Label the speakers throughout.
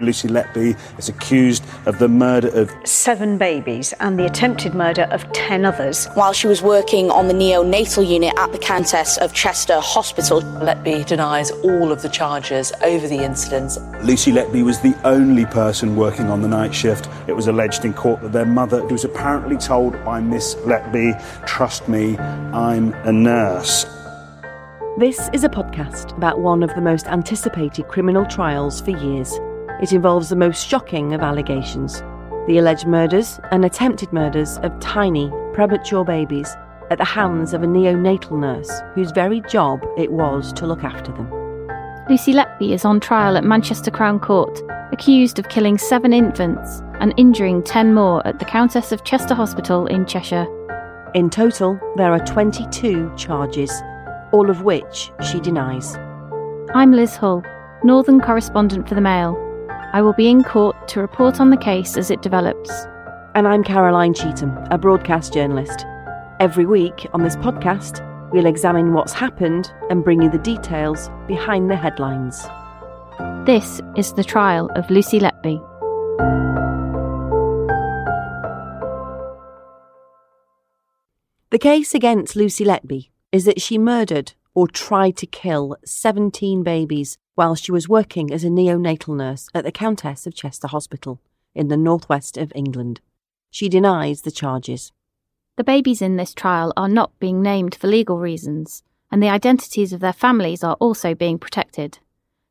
Speaker 1: Lucy Letby is accused of the murder of
Speaker 2: seven babies and the attempted murder of 10 others.
Speaker 3: While she was working on the neonatal unit at the Countess of Chester Hospital,
Speaker 4: Letby denies all of the charges over the incidents.
Speaker 1: Lucy Letby was the only person working on the night shift. It was alleged in court that their mother was apparently told by Miss Letby, Trust me, I'm a nurse.
Speaker 5: This is a podcast about one of the most anticipated criminal trials for years. It involves the most shocking of allegations the alleged murders and attempted murders of tiny, premature babies at the hands of a neonatal nurse whose very job it was to look after them.
Speaker 6: Lucy Letby is on trial at Manchester Crown Court, accused of killing seven infants and injuring ten more at the Countess of Chester Hospital in Cheshire.
Speaker 5: In total, there are 22 charges, all of which she denies.
Speaker 6: I'm Liz Hull, Northern correspondent for the Mail. I will be in court to report on the case as it develops.
Speaker 5: And I'm Caroline Cheetham, a broadcast journalist. Every week on this podcast, we'll examine what's happened and bring you the details behind the headlines.
Speaker 6: This is the trial of Lucy Letby.
Speaker 5: The case against Lucy Letby is that she murdered or tried to kill 17 babies while she was working as a neonatal nurse at the Countess of Chester Hospital in the northwest of England. She denies the charges.
Speaker 6: The babies in this trial are not being named for legal reasons, and the identities of their families are also being protected.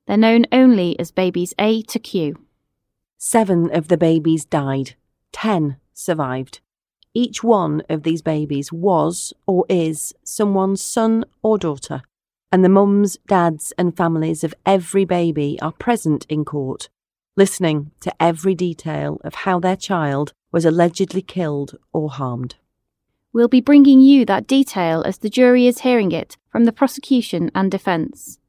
Speaker 6: They're known only as babies A to Q.
Speaker 5: Seven of the babies died, ten survived. Each one of these babies was or is someone's son or daughter, and the mums, dads, and families of every baby are present in court, listening to every detail of how their child was allegedly killed or harmed.
Speaker 6: We'll be bringing you that detail as the jury is hearing it from the prosecution and defence.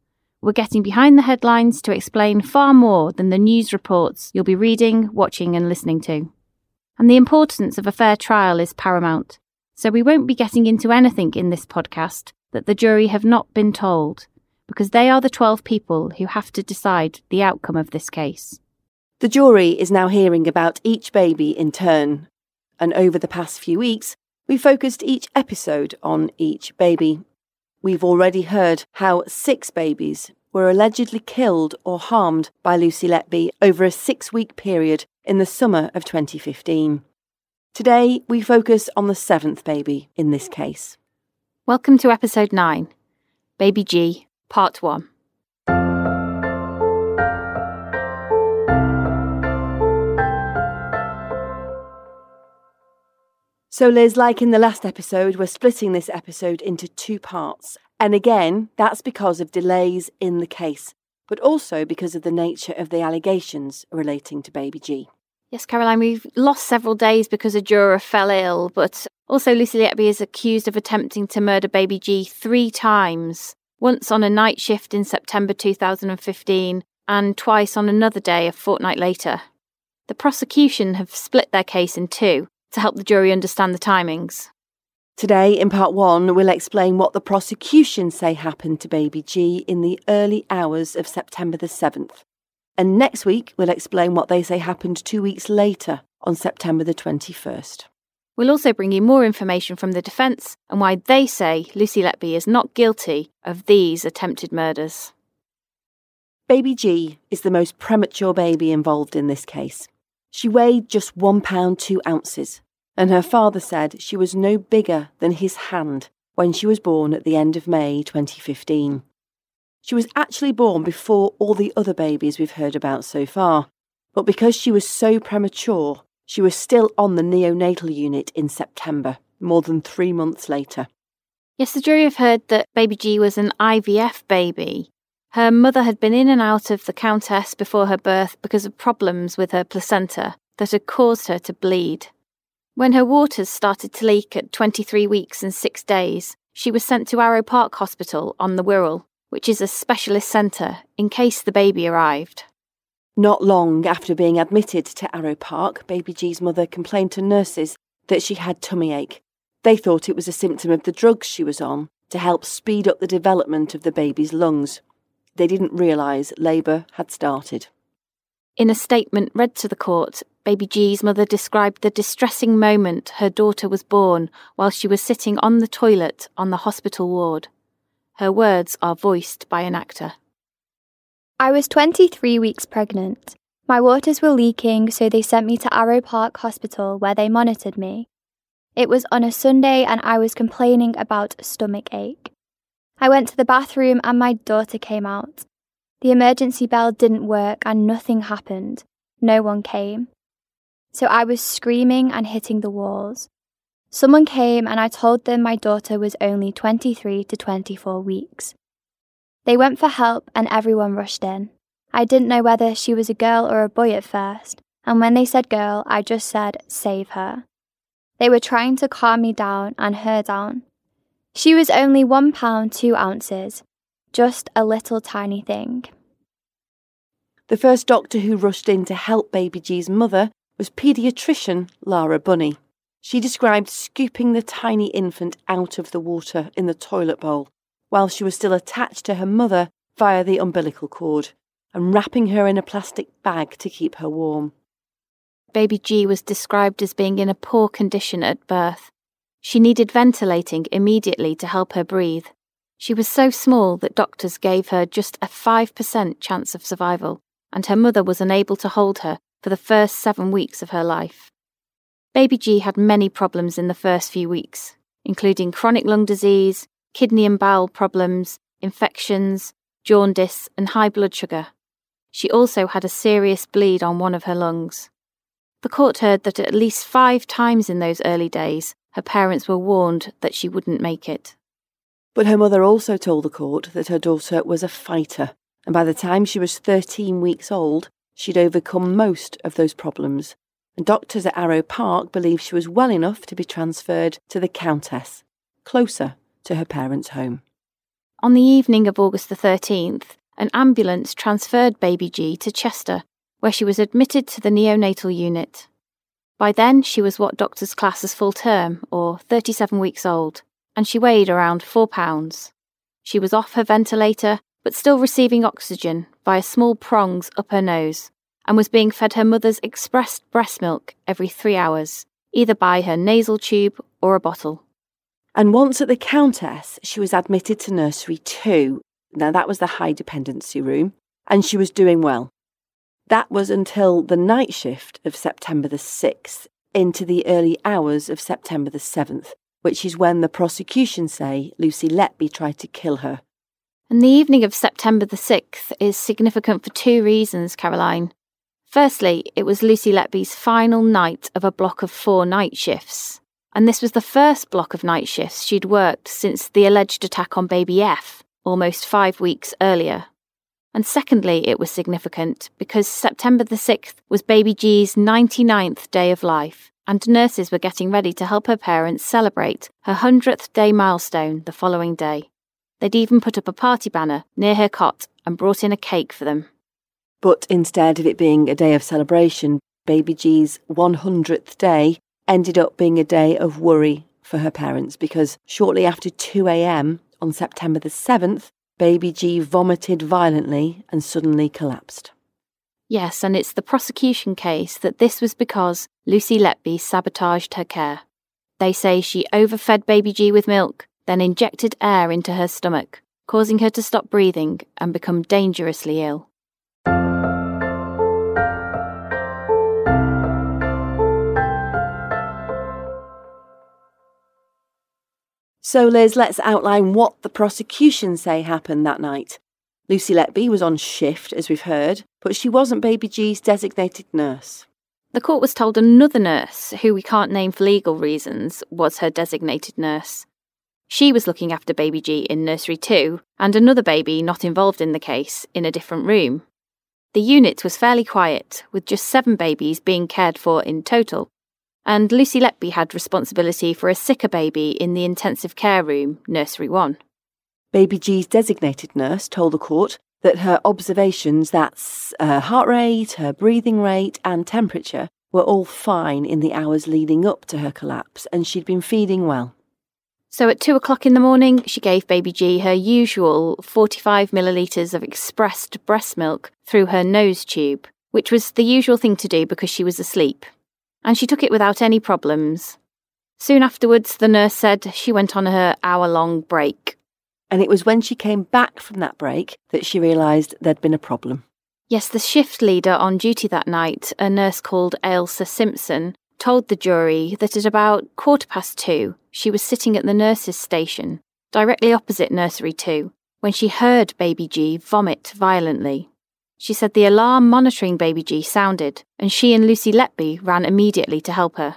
Speaker 6: We're getting behind the headlines to explain far more than the news reports you'll be reading, watching, and listening to. And the importance of a fair trial is paramount, so we won't be getting into anything in this podcast that the jury have not been told, because they are the 12 people who have to decide the outcome of this case.
Speaker 5: The jury is now hearing about each baby in turn, and over the past few weeks, we focused each episode on each baby. We've already heard how six babies were allegedly killed or harmed by Lucy Letby over a six week period in the summer of 2015. Today, we focus on the seventh baby in this case.
Speaker 6: Welcome to episode 9 Baby G, Part 1.
Speaker 5: So, Liz, like in the last episode, we're splitting this episode into two parts. And again, that's because of delays in the case, but also because of the nature of the allegations relating to Baby G.
Speaker 6: Yes, Caroline, we've lost several days because a juror fell ill, but also Lucy Letby is accused of attempting to murder baby G three times once on a night shift in September 2015 and twice on another day a fortnight later. The prosecution have split their case in two to help the jury understand the timings.
Speaker 5: Today, in part one, we'll explain what the prosecution say happened to baby G in the early hours of September the 7th. And next week, we'll explain what they say happened two weeks later on September the 21st.
Speaker 6: We'll also bring you more information from the defence and why they say Lucy Letby is not guilty of these attempted murders.
Speaker 5: Baby G is the most premature baby involved in this case. She weighed just one pound two ounces, and her father said she was no bigger than his hand when she was born at the end of May 2015. She was actually born before all the other babies we've heard about so far, but because she was so premature, she was still on the neonatal unit in September, more than three months later.
Speaker 6: Yes, the jury have heard that baby G was an IVF baby. Her mother had been in and out of the Countess before her birth because of problems with her placenta that had caused her to bleed. When her waters started to leak at 23 weeks and six days, she was sent to Arrowe Park Hospital on the Wirral, which is a specialist centre, in case the baby arrived.
Speaker 5: Not long after being admitted to Arrowe Park, baby G's mother complained to nurses that she had tummy ache. They thought it was a symptom of the drugs she was on to help speed up the development of the baby's lungs. They didn't realise labour had started.
Speaker 6: In a statement read to the court, baby G's mother described the distressing moment her daughter was born while she was sitting on the toilet on the hospital ward. Her words are voiced by an actor.
Speaker 7: I was 23 weeks pregnant. My waters were leaking, so they sent me to Arrowe Park Hospital where they monitored me. It was on a Sunday and I was complaining about stomach ache. I went to the bathroom and my daughter came out. The emergency bell didn't work and nothing happened. No one came. So I was screaming and hitting the walls. Someone came and I told them my daughter was only 23 to 24 weeks. They went for help and everyone rushed in. I didn't know whether she was a girl or a boy at first, and when they said girl, I just said, save her. They were trying to calm me down and her down. She was only one pound two ounces, just a little tiny thing.
Speaker 5: The first doctor who rushed in to help baby G's mother was paediatrician Lara Bunny. She described scooping the tiny infant out of the water in the toilet bowl while she was still attached to her mother via the umbilical cord and wrapping her in a plastic bag to keep her warm.
Speaker 6: Baby G was described as being in a poor condition at birth. She needed ventilating immediately to help her breathe. She was so small that doctors gave her just a 5% chance of survival, and her mother was unable to hold her for the first seven weeks of her life. Baby G had many problems in the first few weeks, including chronic lung disease, kidney and bowel problems, infections, jaundice, and high blood sugar. She also had a serious bleed on one of her lungs. The court heard that at least five times in those early days, her parents were warned that she wouldn't make it.
Speaker 5: But her mother also told the court that her daughter was a fighter, and by the time she was 13 weeks old, she'd overcome most of those problems. And doctors at Arrowe Park believed she was well enough to be transferred to the Countess, closer to her parents' home.
Speaker 6: On the evening of August the 13th, an ambulance transferred baby G to Chester, where she was admitted to the neonatal unit. By then, she was what doctors class as full term, or 37 weeks old, and she weighed around four pounds. She was off her ventilator, but still receiving oxygen via small prongs up her nose, and was being fed her mother's expressed breast milk every three hours, either by her nasal tube or a bottle.
Speaker 5: And once at the Countess, she was admitted to nursery two. Now, that was the high dependency room, and she was doing well. That was until the night shift of September the 6th into the early hours of September the 7th, which is when the prosecution say Lucy Letby tried to kill her.
Speaker 6: And the evening of September the 6th is significant for two reasons, Caroline. Firstly, it was Lucy Letby's final night of a block of four night shifts and this was the first block of night shifts she'd worked since the alleged attack on baby F, almost five weeks earlier. And secondly, it was significant because September the 6th was baby G's 99th day of life, and nurses were getting ready to help her parents celebrate her 100th day milestone the following day. They'd even put up a party banner near her cot and brought in a cake for them.
Speaker 5: But instead of it being a day of celebration, baby G's 100th day ended up being a day of worry for her parents because shortly after 2 a.m. on September the 7th, baby G vomited violently and suddenly collapsed.
Speaker 6: Yes, and it's the prosecution case that this was because Lucy Letby sabotaged her care. They say she overfed baby G with milk, then injected air into her stomach, causing her to stop breathing and become dangerously ill.
Speaker 5: So, Liz, let's outline what the prosecution say happened that night. Lucy Letby was on shift, as we've heard, but she wasn't Baby G's designated nurse.
Speaker 6: The court was told another nurse, who we can't name for legal reasons, was her designated nurse. She was looking after baby G in nursery 2, and another baby not involved in the case in a different room. The unit was fairly quiet, with just seven babies being cared for in total, and Lucy Letby had responsibility for a sicker baby in the intensive care room, nursery 1.
Speaker 5: Baby G's designated nurse told the court that her observations that's her heart rate, her breathing rate, and temperature were all fine in the hours leading up to her collapse, and she'd been feeding well.
Speaker 6: So at two o'clock in the morning, she gave baby G her usual 45 millilitres of expressed breast milk through her nose tube, which was the usual thing to do because she was asleep and she took it without any problems. Soon afterwards, the nurse said she went on her hour long break.
Speaker 5: And it was when she came back from that break that she realised there'd been a problem.
Speaker 6: Yes, the shift leader on duty that night, a nurse called Ailsa Simpson, told the jury that at about quarter past two, she was sitting at the nurse's station, directly opposite Nursery 2, when she heard Baby G vomit violently. She said the alarm monitoring Baby G sounded, and she and Lucy Letby ran immediately to help her.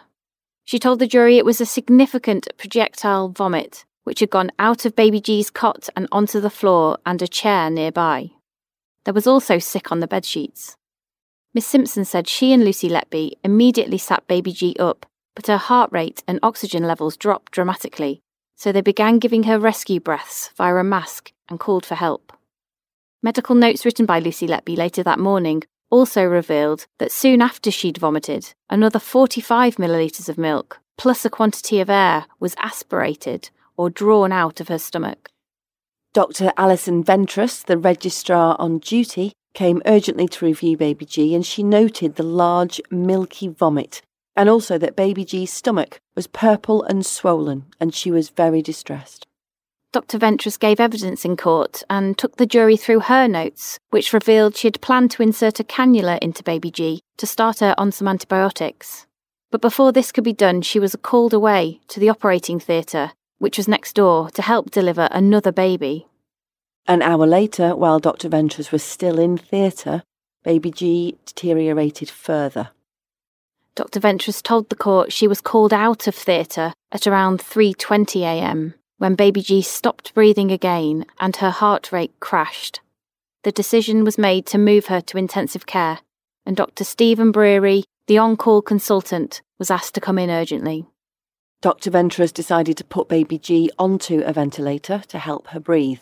Speaker 6: She told the jury it was a significant projectile vomit, which had gone out of Baby G's cot and onto the floor and a chair nearby. There was also sick on the bed sheets. Miss Simpson said she and Lucy Letby immediately sat Baby G up, but her heart rate and oxygen levels dropped dramatically, so they began giving her rescue breaths via a mask and called for help. Medical notes written by Lucy Letby later that morning also revealed that soon after she'd vomited, another 45 millilitres of milk, plus a quantity of air, was aspirated or drawn out of her stomach.
Speaker 5: Dr. Alison Ventress, the registrar on duty, came urgently to review Baby G and she noted the large, milky vomit and also that Baby G's stomach was purple and swollen and she was very distressed.
Speaker 6: Dr. Ventress gave evidence in court and took the jury through her notes, which revealed she had planned to insert a cannula into baby G to start her on some antibiotics. But before this could be done, she was called away to the operating theatre, which was next door, to help deliver another baby.
Speaker 5: An hour later, while Dr. Ventress was still in theatre, baby G deteriorated further.
Speaker 6: Dr. Ventress told the court she was called out of theatre at around 3:20 a.m when baby G stopped breathing again and her heart rate crashed. The decision was made to move her to intensive care, and Dr. Stephen Breary, the on call consultant, was asked to come in urgently.
Speaker 5: Dr. Ventress decided to put baby G onto a ventilator to help her breathe.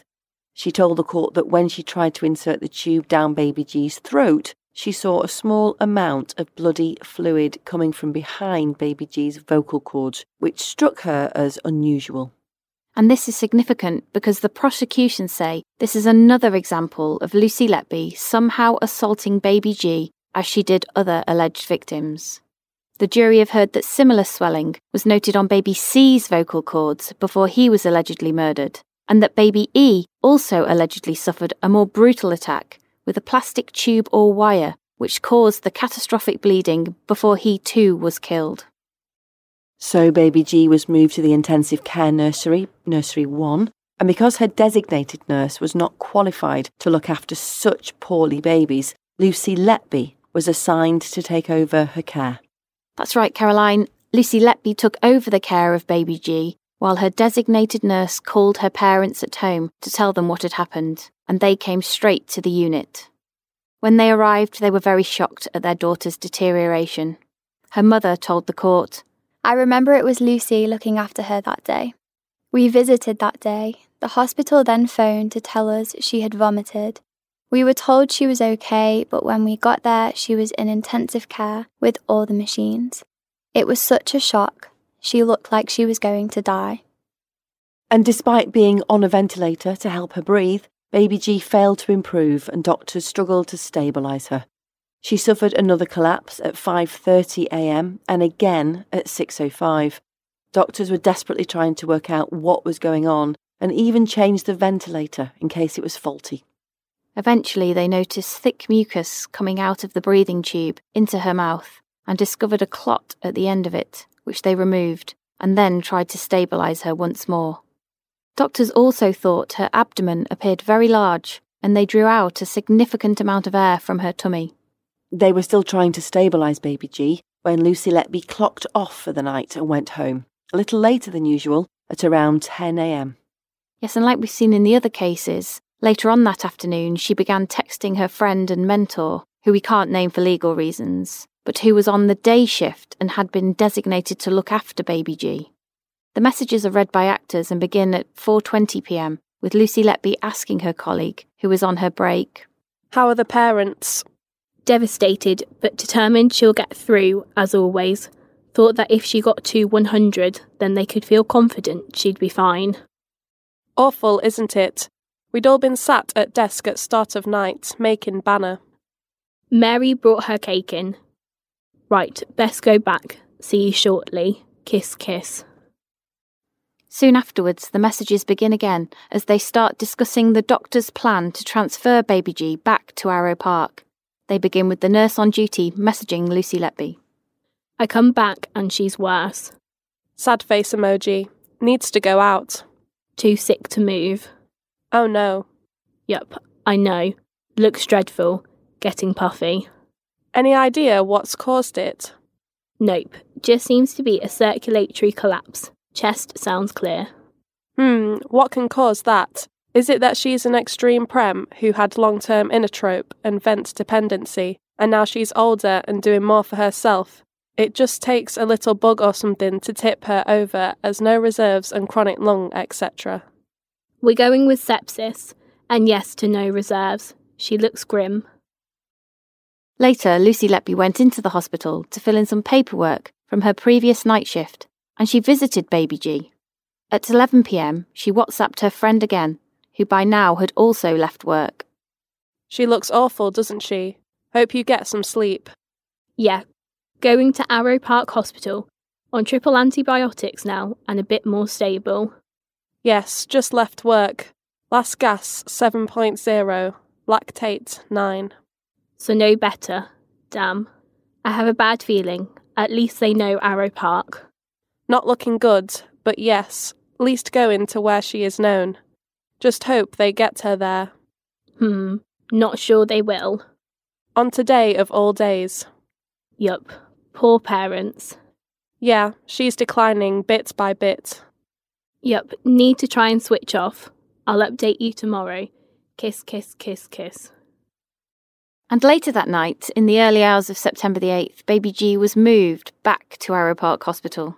Speaker 5: She told the court that when she tried to insert the tube down baby G's throat, she saw a small amount of bloody fluid coming from behind baby G's vocal cords, which struck her as unusual.
Speaker 6: And this is significant because the prosecution say this is another example of Lucy Letby somehow assaulting baby G as she did other alleged victims. The jury have heard that similar swelling was noted on baby C's vocal cords before he was allegedly murdered, and that baby E also allegedly suffered a more brutal attack with a plastic tube or wire which caused the catastrophic bleeding before he too was killed.
Speaker 5: So baby G was moved to the intensive care nursery, nursery 1, and because her designated nurse was not qualified to look after such poorly babies, Lucy Letby was assigned to take over her care.
Speaker 6: That's right, Caroline. Lucy Letby took over the care of baby G while her designated nurse called her parents at home to tell them what had happened, and they came straight to the unit. When they arrived, they were very shocked at their daughter's deterioration. Her mother told the court,
Speaker 7: I remember it was Lucy looking after her that day. We visited that day. The hospital then phoned to tell us she had vomited. We were told she was okay, but when we got there, she was in intensive care with all the machines. It was such a shock. She looked like she was going to die.
Speaker 5: And despite being on a ventilator to help her breathe, baby G failed to improve and doctors struggled to stabilise her. She suffered another collapse at 5:30 a.m. and again at 6:05. Doctors were desperately trying to work out what was going on and even changed the ventilator in case it was faulty.
Speaker 6: Eventually, they noticed thick mucus coming out of the breathing tube into her mouth and discovered a clot at the end of it, which they removed and then tried to stabilise her once more. Doctors also thought her abdomen appeared very large and they drew out a significant amount of air from her tummy.
Speaker 5: They were still trying to stabilise baby G when Lucy Letby clocked off for the night and went home, a little later than usual, at around 10am.
Speaker 6: Yes, and like we've seen in the other cases, later on that afternoon she began texting her friend and mentor, who we can't name for legal reasons, but who was on the day shift and had been designated to look after baby G. The messages are read by actors and begin at 4:20 p.m. with Lucy Letby asking her colleague, who was on her break,
Speaker 8: "How are the parents?"
Speaker 9: Devastated, but determined she'll get through, as always. Thought that if she got to 100, then they could feel confident she'd be fine.
Speaker 8: Awful, isn't it? We'd all been sat at desk at start of night, making banner.
Speaker 9: Mary brought her cake in. Right, best go back. See you shortly. Kiss, kiss.
Speaker 6: Soon afterwards, the messages begin again as they start discussing the doctor's plan to transfer Baby G back to Arrowe Park. They begin with the nurse on duty messaging Lucy Letby.
Speaker 9: I come back and she's worse.
Speaker 8: Sad face emoji. Needs to go out.
Speaker 9: Too sick to move.
Speaker 8: Oh no.
Speaker 9: Yup, I know. Looks dreadful. Getting puffy.
Speaker 8: Any idea what's caused it?
Speaker 9: Nope. Just seems to be a circulatory collapse. Chest sounds clear.
Speaker 8: Hmm, what can cause that? Is it that she's an extreme prem who had long term inotrope and vent dependency, and now she's older and doing more for herself? It just takes a little bug or something to tip her over as no reserves and chronic lung, etc.
Speaker 9: We're going with sepsis, and yes to no reserves. She looks grim.
Speaker 6: Later, Lucy Letby went into the hospital to fill in some paperwork from her previous night shift, and she visited Baby G. At 11 pm, she WhatsApped her friend again, who by now had also left work.
Speaker 8: She looks awful, doesn't she? Hope you get some sleep.
Speaker 9: Yeah, going to Arrowe Park Hospital, on triple antibiotics now and a bit more stable.
Speaker 8: Yes, just left work. Last gas 7.0, lactate 9.
Speaker 9: So no better. Damn. I have a bad feeling. At least they know Arrowe Park.
Speaker 8: Not looking good, but yes, least going to where she is known. Just hope they get her there.
Speaker 9: Hmm, not sure they will.
Speaker 8: On today of all days.
Speaker 9: Yup, poor parents.
Speaker 8: Yeah, she's declining bit by bit.
Speaker 9: Yup, need to try and switch off. I'll update you tomorrow. Kiss, kiss, kiss, kiss.
Speaker 6: And later that night, in the early hours of September the 8th, baby G was moved back to Arrowe Park Hospital.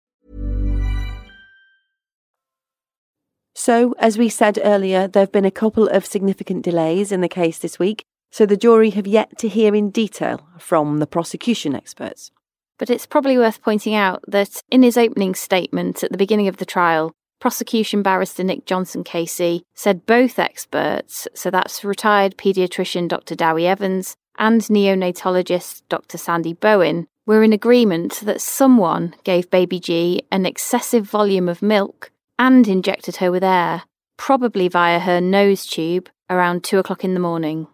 Speaker 5: So, as we said earlier, there have been a couple of significant delays in the case this week, so the jury have yet to hear in detail from the prosecution experts.
Speaker 6: But it's probably worth pointing out that in his opening statement at the beginning of the trial, prosecution barrister Nick Johnson KC said both experts, so that's retired paediatrician Dr. Dewi Evans and neonatologist Dr. Sandie Bohin, were in agreement that someone gave baby G an excessive volume of milk and injected her with air probably via her nose tube around two o'clock in the morning.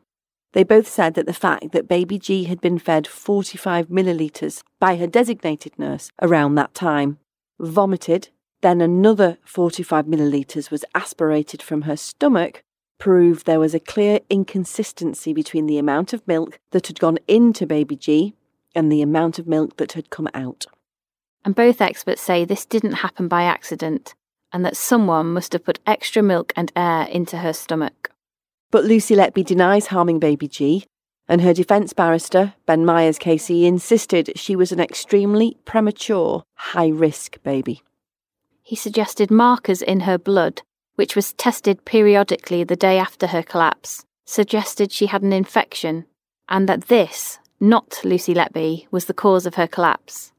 Speaker 5: They both said that the fact that baby G had been fed 45 millilitres by her designated nurse around that time, vomited, then another 45 millilitres was aspirated from her stomach, proved there was a clear inconsistency between the amount of milk that had gone into baby G and the amount of milk that had come out.
Speaker 6: And both experts say this didn't happen by accident and that someone must have put extra milk and air into her stomach.
Speaker 5: But Lucy Letby denies harming baby G, and her defence barrister, Ben Myers KC, insisted she was an extremely premature, high risk baby.
Speaker 6: He suggested markers in her blood, which was tested periodically the day after her collapse, suggested she had an infection, and that this, not Lucy Letby, was the cause of her collapse.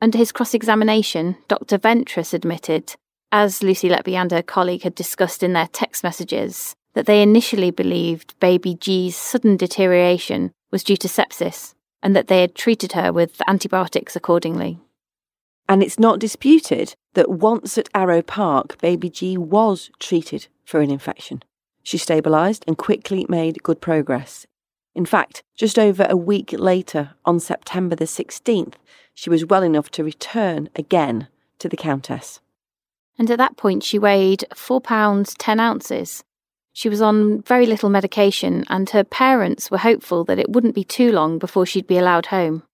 Speaker 6: Under his cross examination, Dr. Ventress admitted, as Lucy Letby and her colleague had discussed in their text messages, that they initially believed baby G's sudden deterioration was due to sepsis and that they had treated her with antibiotics accordingly.
Speaker 5: And it's not disputed that once at Arrowe Park, baby G was treated for an infection. She stabilised and quickly made good progress. In fact, just over a week later, on September the 16th, she was well enough to return again to the Countess.
Speaker 6: And at that point, she weighed four pounds ten ounces, she was on very little medication, and her parents were hopeful that it wouldn't be too long before she'd be allowed home.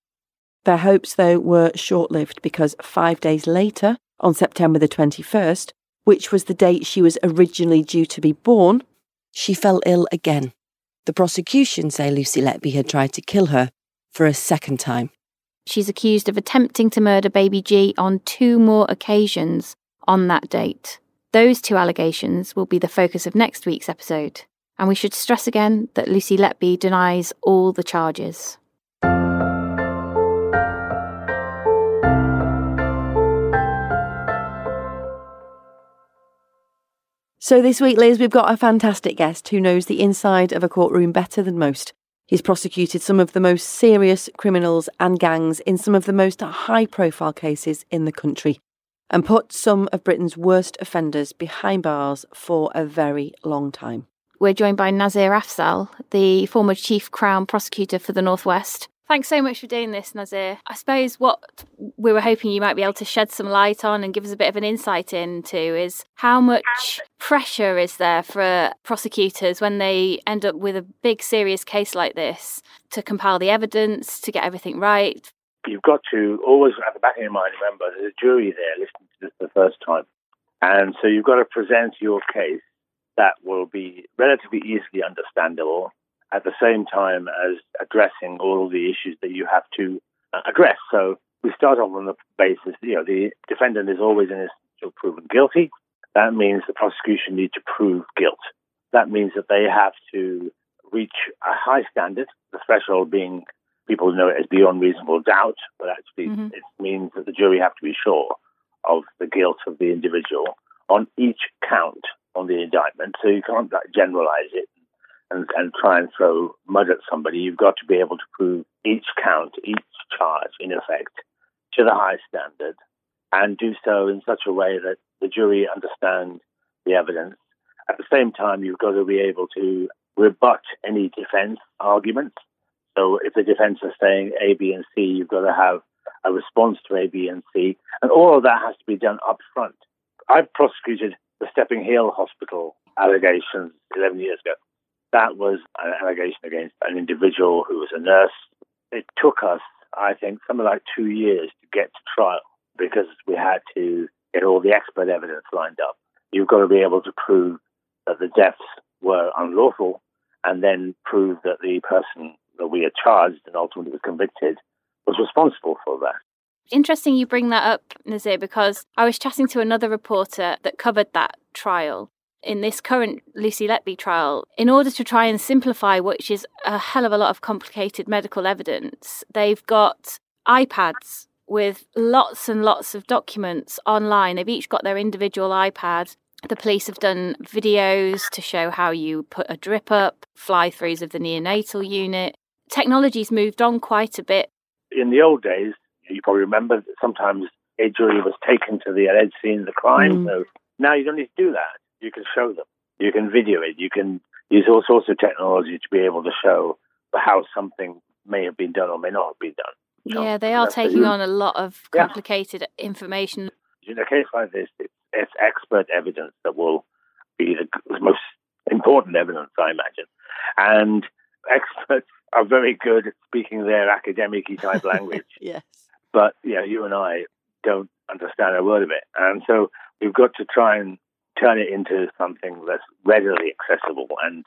Speaker 5: Their hopes, though, were short lived because five days later, on September the 21st, which was the date she was originally due to be born, she fell ill again. The prosecution say Lucy Letby had tried to kill her for a second time.
Speaker 6: She's accused of attempting to murder baby G on two more occasions on that date. Those two allegations will be the focus of next week's episode, and we should stress again that Lucy Letby denies all the charges.
Speaker 5: So, this week, Liz, we've got a fantastic guest who knows the inside of a courtroom better than most. He's prosecuted some of the most serious criminals and gangs in some of the most high profile cases in the country and put some of Britain's worst offenders behind bars for a very long time.
Speaker 6: We're joined by Nazir Afzal, the former Chief Crown Prosecutor for the Northwest. Thanks so much for doing this, Nazir. I suppose what we were hoping you might be able to shed some light on and give us a bit of an insight into is how much pressure is there for prosecutors when they end up with a big, serious case like this to compile the evidence, to get everything right,
Speaker 10: you've got to always, at the back of your mind, remember there's a jury there listening to this the first time. And so you've got to present your case that will be relatively easily understandable at the same time as addressing all the issues that you have to uh, address. So we start off on the basis, you know, the defendant is always innocent until proven guilty. That means the prosecution need to prove guilt. That means that they have to reach a high standard, the threshold being people know it as beyond reasonable doubt, but actually mm-hmm. it means that the jury have to be sure of the guilt of the individual on each count on the indictment. So you can't like, generalize it and, and try and throw mud at somebody. You've got to be able to prove each count, each charge, in effect, to the high standard and do so in such a way that the jury understand the evidence. At the same time, you've got to be able to rebut any defense arguments so if the defense is saying A, B, and C, you've got to have a response to A, B, and C. And all of that has to be done up front. I've prosecuted the Stepping Hill Hospital allegations 11 years ago. That was an allegation against an individual who was a nurse. It took us, I think, something like two years to get to trial because we had to get all the expert evidence lined up. You've got to be able to prove that the deaths were unlawful and then prove that the person that we are charged and ultimately was convicted was responsible for that.
Speaker 6: Interesting you bring that up, Nazir, because I was chatting to another reporter that covered that trial in this current Lucy Letby trial, in order to try and simplify, which is a hell of a lot of complicated medical evidence, they've got iPads with lots and lots of documents online. They've each got their individual iPad. The police have done videos to show how you put a drip up, fly throughs of the neonatal unit, technology's moved on quite a bit.
Speaker 10: In the old days, you probably remember that sometimes a jury was taken to the alleged scene of the crime. Mm. So now you don't need to do that. you can show them. You can video it. You can use all sorts of technology to be able to show how something may have been done or may not have been done.
Speaker 6: Yeah, they are taking on a lot of complicated information.
Speaker 10: In a case like this, it's, it's expert evidence that will be the most important evidence, I imagine. And experts are very good at speaking their academic type language.
Speaker 5: yes.
Speaker 10: But you know, you and I don't understand a word of it. And so we've got to try and turn it into something that's readily accessible and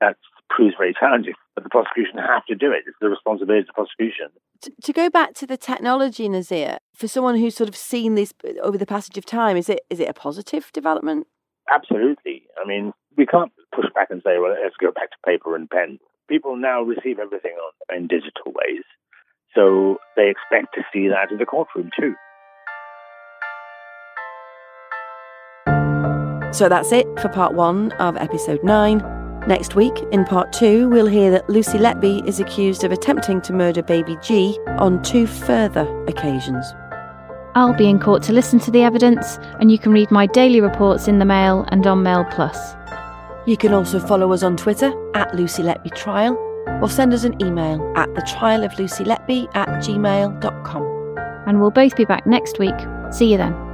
Speaker 10: that proves very challenging. But the prosecution have to do it. It's the responsibility of the prosecution.
Speaker 5: To, to go back to the technology, Nazir, for someone who's sort of seen this over the passage of time, is it is it a positive development?
Speaker 10: Absolutely. I mean, we can't push back and say, well, let's go back to paper and pen. People now receive everything on, in digital ways. So they expect to see that in the courtroom too.
Speaker 5: So that's it for part one of episode nine. Next week, in part two, we'll hear that Lucy Letby is accused of attempting to murder baby G on two further occasions.
Speaker 6: I'll be in court to listen to the evidence, and you can read my daily reports in the Mail and on Mail Plus.
Speaker 5: You can also follow us on Twitter at Lucy Letby Trial or send us an email at the trial of Lucy Letby at gmail.com.
Speaker 6: And we'll both be back next week. See you then.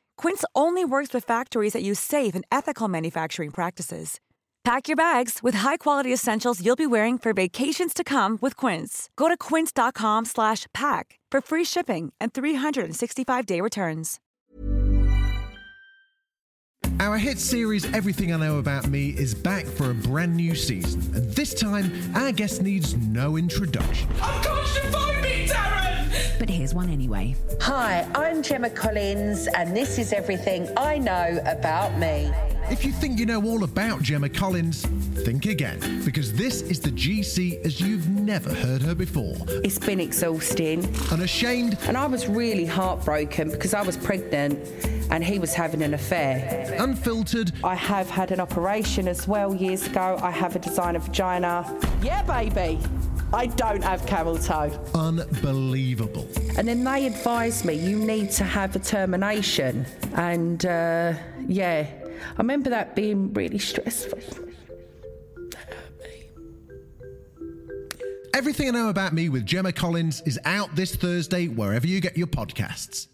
Speaker 11: Quince only works with factories that use safe and ethical manufacturing practices. Pack your bags with high-quality essentials you'll be wearing for vacations to come with Quince. Go to quince.com/pack for free shipping and 365-day returns.
Speaker 12: Our hit series Everything I Know About Me is back for a brand new season, and this time our guest needs no introduction.
Speaker 13: But here's one anyway.
Speaker 14: Hi, I'm Gemma Collins, and this is everything I know about me.
Speaker 12: If you think you know all about Gemma Collins, think again, because this is the GC as you've never heard her before.
Speaker 14: It's been exhausting.
Speaker 12: Unashamed.
Speaker 14: And I was really heartbroken because I was pregnant and he was having an affair.
Speaker 12: Unfiltered.
Speaker 14: I have had an operation as well years ago. I have a designer vagina. Yeah, baby. I don't have camel toe.
Speaker 12: Unbelievable.
Speaker 14: And then they advised me you need to have a termination. And uh, yeah, I remember that being really stressful.
Speaker 12: Everything I Know About Me with Gemma Collins is out this Thursday wherever you get your podcasts.